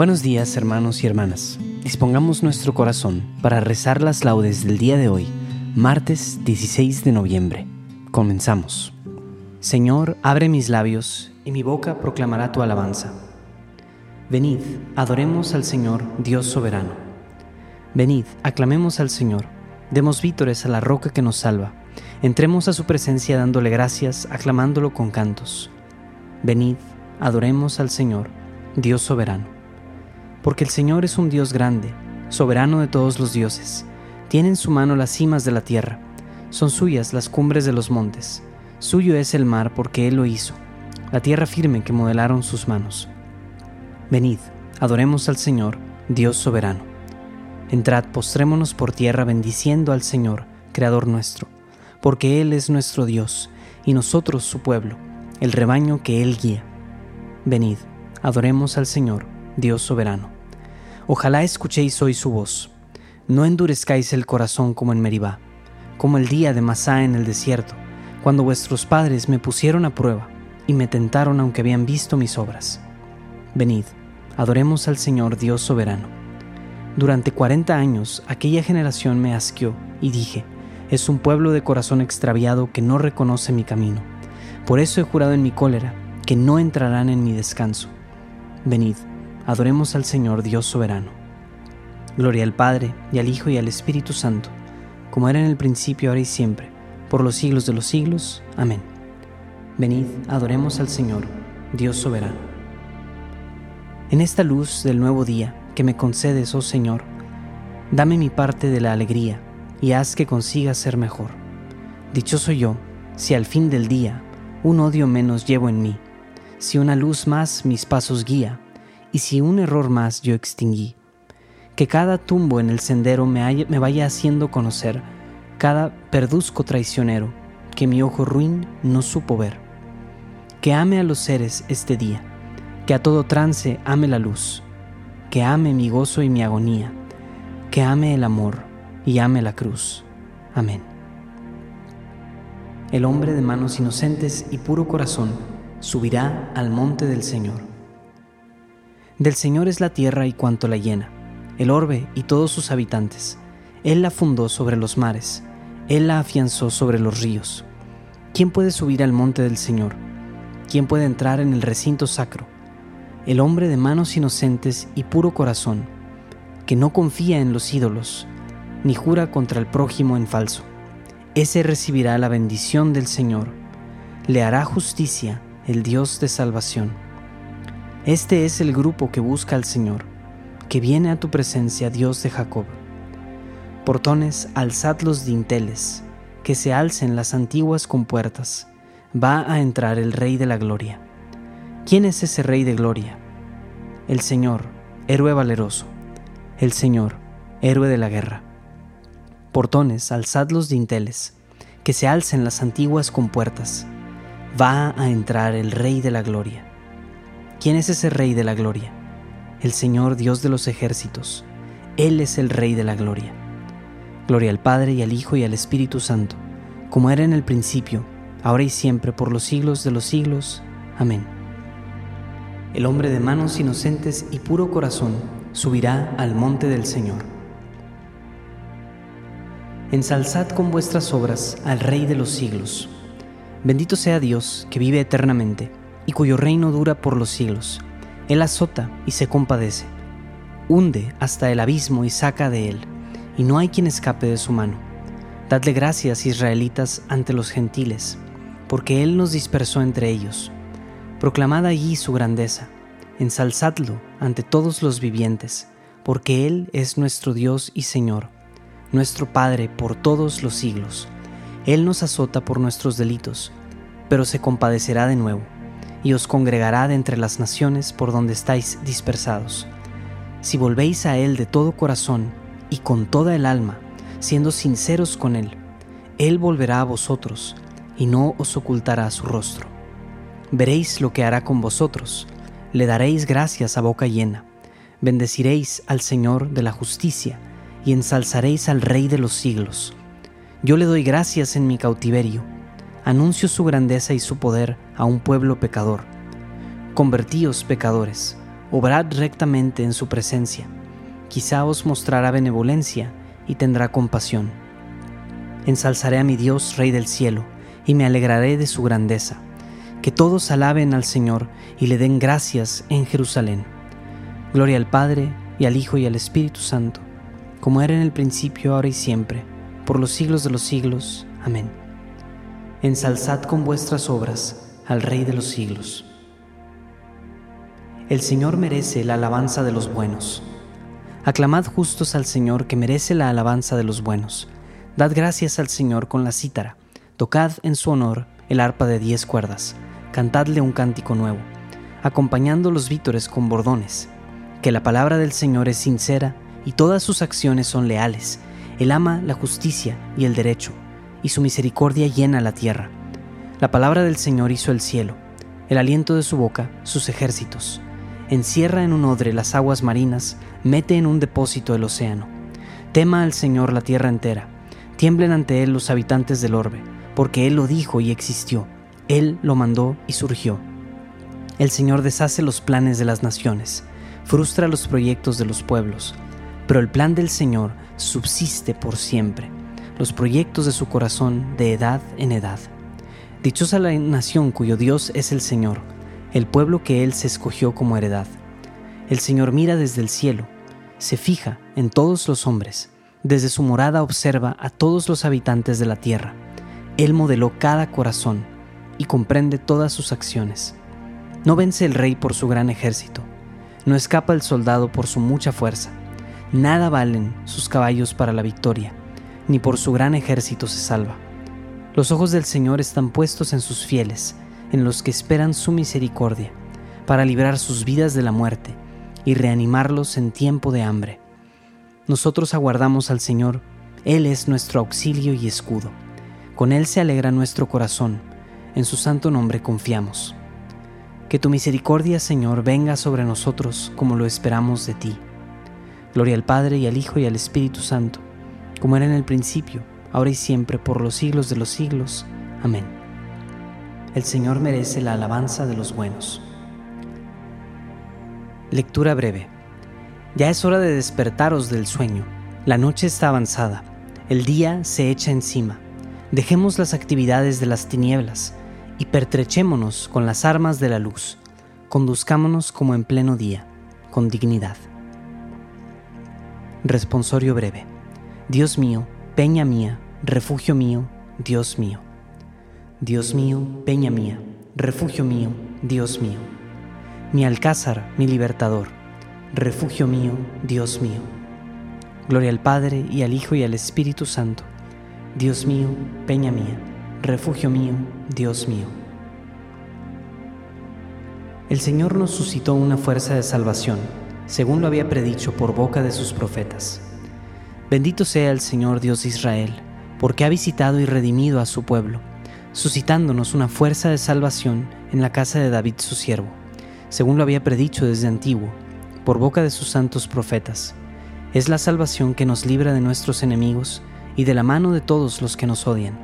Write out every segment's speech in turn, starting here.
Buenos días hermanos y hermanas. Dispongamos nuestro corazón para rezar las laudes del día de hoy, martes 16 de noviembre. Comenzamos. Señor, abre mis labios y mi boca proclamará tu alabanza. Venid, adoremos al Señor, Dios soberano. Venid, aclamemos al Señor, demos vítores a la roca que nos salva. Entremos a su presencia dándole gracias, aclamándolo con cantos. Venid, adoremos al Señor, Dios soberano porque el Señor es un Dios grande, soberano de todos los dioses. Tiene en su mano las cimas de la tierra, son suyas las cumbres de los montes. Suyo es el mar porque Él lo hizo, la tierra firme que modelaron sus manos. Venid, adoremos al Señor, Dios soberano. Entrad, postrémonos por tierra bendiciendo al Señor, Creador nuestro, porque Él es nuestro Dios, y nosotros su pueblo, el rebaño que Él guía. Venid, adoremos al Señor, Dios soberano. Ojalá escuchéis hoy su voz. No endurezcáis el corazón como en Meribá, como el día de Masá en el desierto, cuando vuestros padres me pusieron a prueba y me tentaron aunque habían visto mis obras. Venid, adoremos al Señor Dios soberano. Durante cuarenta años aquella generación me asqueó y dije, es un pueblo de corazón extraviado que no reconoce mi camino. Por eso he jurado en mi cólera que no entrarán en mi descanso. Venid, Adoremos al Señor Dios soberano. Gloria al Padre, y al Hijo, y al Espíritu Santo, como era en el principio, ahora y siempre, por los siglos de los siglos. Amén. Venid, adoremos al Señor, Dios soberano. En esta luz del nuevo día que me concedes, oh Señor, dame mi parte de la alegría y haz que consiga ser mejor. Dichoso yo, si al fin del día un odio menos llevo en mí, si una luz más mis pasos guía, y si un error más yo extinguí. Que cada tumbo en el sendero me, me vaya haciendo conocer cada perduzco traicionero que mi ojo ruin no supo ver. Que ame a los seres este día, que a todo trance ame la luz, que ame mi gozo y mi agonía, que ame el amor y ame la cruz. Amén. El hombre de manos inocentes y puro corazón subirá al monte del Señor. Del Señor es la tierra y cuanto la llena, el orbe y todos sus habitantes. Él la fundó sobre los mares, Él la afianzó sobre los ríos. ¿Quién puede subir al monte del Señor? ¿Quién puede entrar en el recinto sacro? El hombre de manos inocentes y puro corazón, que no confía en los ídolos, ni jura contra el prójimo en falso. Ese recibirá la bendición del Señor, le hará justicia el Dios de salvación. Este es el grupo que busca al Señor, que viene a tu presencia, Dios de Jacob. Portones, alzad los dinteles, que se alcen las antiguas compuertas. Va a entrar el Rey de la Gloria. ¿Quién es ese Rey de Gloria? El Señor, héroe valeroso. El Señor, héroe de la guerra. Portones, alzad los dinteles, que se alcen las antiguas compuertas. Va a entrar el Rey de la Gloria. ¿Quién es ese Rey de la Gloria? El Señor Dios de los ejércitos. Él es el Rey de la Gloria. Gloria al Padre y al Hijo y al Espíritu Santo, como era en el principio, ahora y siempre, por los siglos de los siglos. Amén. El hombre de manos inocentes y puro corazón subirá al monte del Señor. Ensalzad con vuestras obras al Rey de los siglos. Bendito sea Dios que vive eternamente y cuyo reino dura por los siglos. Él azota y se compadece, hunde hasta el abismo y saca de él, y no hay quien escape de su mano. Dadle gracias, israelitas, ante los gentiles, porque Él nos dispersó entre ellos. Proclamad allí su grandeza, ensalzadlo ante todos los vivientes, porque Él es nuestro Dios y Señor, nuestro Padre por todos los siglos. Él nos azota por nuestros delitos, pero se compadecerá de nuevo, y os congregará de entre las naciones por donde estáis dispersados. Si volvéis a Él de todo corazón y con toda el alma, siendo sinceros con Él, Él volverá a vosotros y no os ocultará su rostro. Veréis lo que hará con vosotros, le daréis gracias a boca llena, bendeciréis al Señor de la justicia y ensalzaréis al Rey de los siglos. Yo le doy gracias en mi cautiverio, anuncio su grandeza y su poder a un pueblo pecador. Convertíos pecadores, obrad rectamente en su presencia, quizá os mostrará benevolencia y tendrá compasión. Ensalzaré a mi Dios, Rey del cielo, y me alegraré de su grandeza. Que todos alaben al Señor y le den gracias en Jerusalén. Gloria al Padre, y al Hijo, y al Espíritu Santo, como era en el principio, ahora y siempre, por los siglos de los siglos. Amén. Ensalzad con vuestras obras al Rey de los siglos. El Señor merece la alabanza de los buenos. Aclamad justos al Señor que merece la alabanza de los buenos. Dad gracias al Señor con la cítara Tocad en su honor el arpa de diez cuerdas, cantadle un cántico nuevo, acompañando los vítores con bordones, que la palabra del Señor es sincera y todas sus acciones son leales. Él ama la justicia y el derecho, y su misericordia llena la tierra. La palabra del Señor hizo el cielo, el aliento de su boca sus ejércitos. Encierra en un odre las aguas marinas, mete en un depósito el océano. Tema al Señor la tierra entera, tiemblen ante él los habitantes del orbe porque Él lo dijo y existió, Él lo mandó y surgió. El Señor deshace los planes de las naciones, frustra los proyectos de los pueblos, pero el plan del Señor subsiste por siempre, los proyectos de su corazón de edad en edad. Dichosa la nación cuyo Dios es el Señor, el pueblo que Él se escogió como heredad. El Señor mira desde el cielo, se fija en todos los hombres, desde su morada observa a todos los habitantes de la tierra él modeló cada corazón y comprende todas sus acciones. No vence el rey por su gran ejército, no escapa el soldado por su mucha fuerza. Nada valen sus caballos para la victoria, ni por su gran ejército se salva. Los ojos del Señor están puestos en sus fieles, en los que esperan su misericordia, para librar sus vidas de la muerte y reanimarlos en tiempo de hambre. Nosotros aguardamos al Señor, Él es nuestro auxilio y escudo. Con Él se alegra nuestro corazón, en su santo nombre confiamos. Que tu misericordia, Señor, venga sobre nosotros como lo esperamos de ti. Gloria al Padre y al Hijo y al Espíritu Santo, como era en el principio, ahora y siempre, por los siglos de los siglos. Amén. El Señor merece la alabanza de los buenos. Lectura breve. Ya es hora de despertaros del sueño. La noche está avanzada. El día se echa encima. Dejemos las actividades de las tinieblas y pertrechémonos con las armas de la luz. Conduzcámonos como en pleno día, con dignidad. Responsorio breve. Dios mío, peña mía, refugio mío, Dios mío. Dios mío, peña mía, refugio mío, Dios mío. Mi alcázar, mi libertador, refugio mío, Dios mío. Gloria al Padre y al Hijo y al Espíritu Santo Dios mío, peña mía, refugio mío, Dios mío. El Señor nos suscitó una fuerza de salvación, según lo había predicho por boca de sus profetas. Bendito sea el Señor Dios de Israel, porque ha visitado y redimido a su pueblo, suscitándonos una fuerza de salvación en la casa de David su siervo, según lo había predicho desde antiguo, por boca de sus santos profetas. Es la salvación que nos libra de nuestros enemigos y de la mano de todos los que nos odian,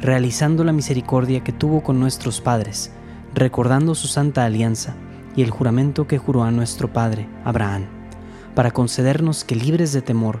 realizando la misericordia que tuvo con nuestros padres, recordando su santa alianza y el juramento que juró a nuestro padre, Abraham, para concedernos que libres de temor,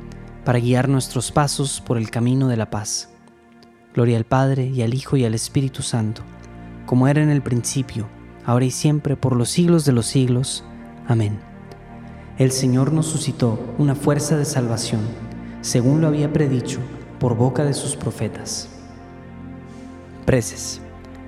para guiar nuestros pasos por el camino de la paz. Gloria al Padre y al Hijo y al Espíritu Santo, como era en el principio, ahora y siempre, por los siglos de los siglos. Amén. El Señor nos suscitó una fuerza de salvación, según lo había predicho por boca de sus profetas. Preces.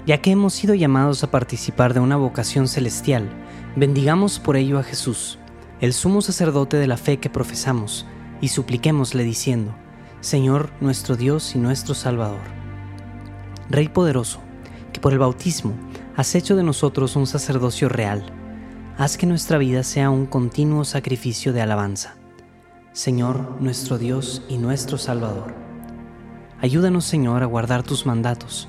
Ya que hemos sido llamados a participar de una vocación celestial, bendigamos por ello a Jesús, el sumo sacerdote de la fe que profesamos, y supliquémosle diciendo, Señor nuestro Dios y nuestro Salvador. Rey poderoso, que por el bautismo has hecho de nosotros un sacerdocio real, haz que nuestra vida sea un continuo sacrificio de alabanza. Señor nuestro Dios y nuestro Salvador. Ayúdanos, Señor, a guardar tus mandatos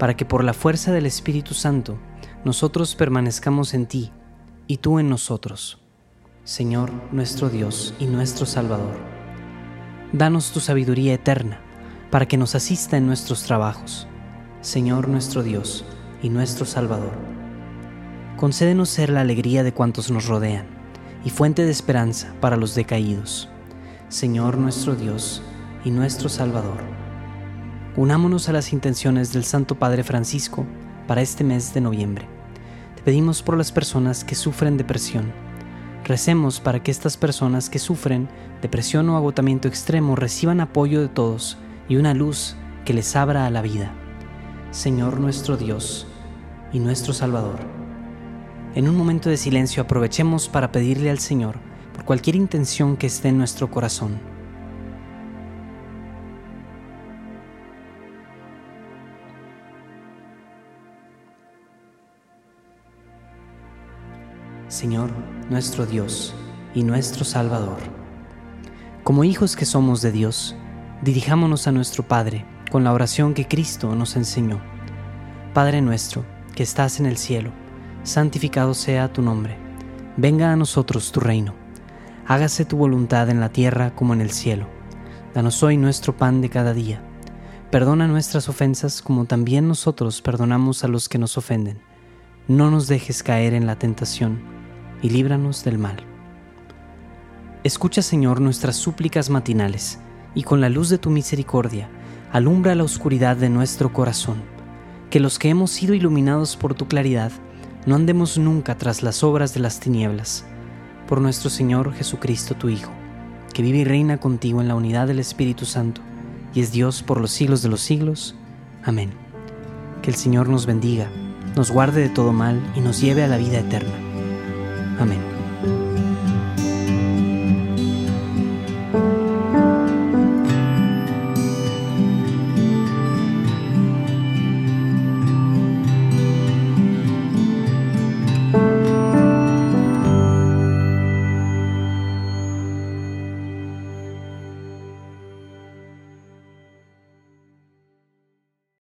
para que por la fuerza del Espíritu Santo nosotros permanezcamos en ti y tú en nosotros. Señor nuestro Dios y nuestro Salvador. Danos tu sabiduría eterna para que nos asista en nuestros trabajos. Señor nuestro Dios y nuestro Salvador. Concédenos ser la alegría de cuantos nos rodean y fuente de esperanza para los decaídos. Señor nuestro Dios y nuestro Salvador unámonos a las intenciones del Santo Padre Francisco para este mes de noviembre. Te pedimos por las personas que sufren depresión. Recemos para que estas personas que sufren depresión o agotamiento extremo reciban apoyo de todos y una luz que les abra a la vida. Señor nuestro Dios y nuestro Salvador. En un momento de silencio aprovechemos para pedirle al Señor por cualquier intención que esté en nuestro corazón Señor nuestro Dios y nuestro Salvador. Como hijos que somos de Dios, dirijámonos a nuestro Padre con la oración que Cristo nos enseñó. Padre nuestro, que estás en el cielo, santificado sea tu nombre. Venga a nosotros tu reino. Hágase tu voluntad en la tierra como en el cielo. Danos hoy nuestro pan de cada día. Perdona nuestras ofensas como también nosotros perdonamos a los que nos ofenden. No nos dejes caer en la tentación y líbranos del mal. Escucha, Señor, nuestras súplicas matinales, y con la luz de tu misericordia, alumbra la oscuridad de nuestro corazón, que los que hemos sido iluminados por tu claridad, no andemos nunca tras las obras de las tinieblas. Por nuestro Señor Jesucristo, tu Hijo, que vive y reina contigo en la unidad del Espíritu Santo, y es Dios por los siglos de los siglos. Amén. Que el Señor nos bendiga, nos guarde de todo mal y nos lleve a la vida eterna. Amén.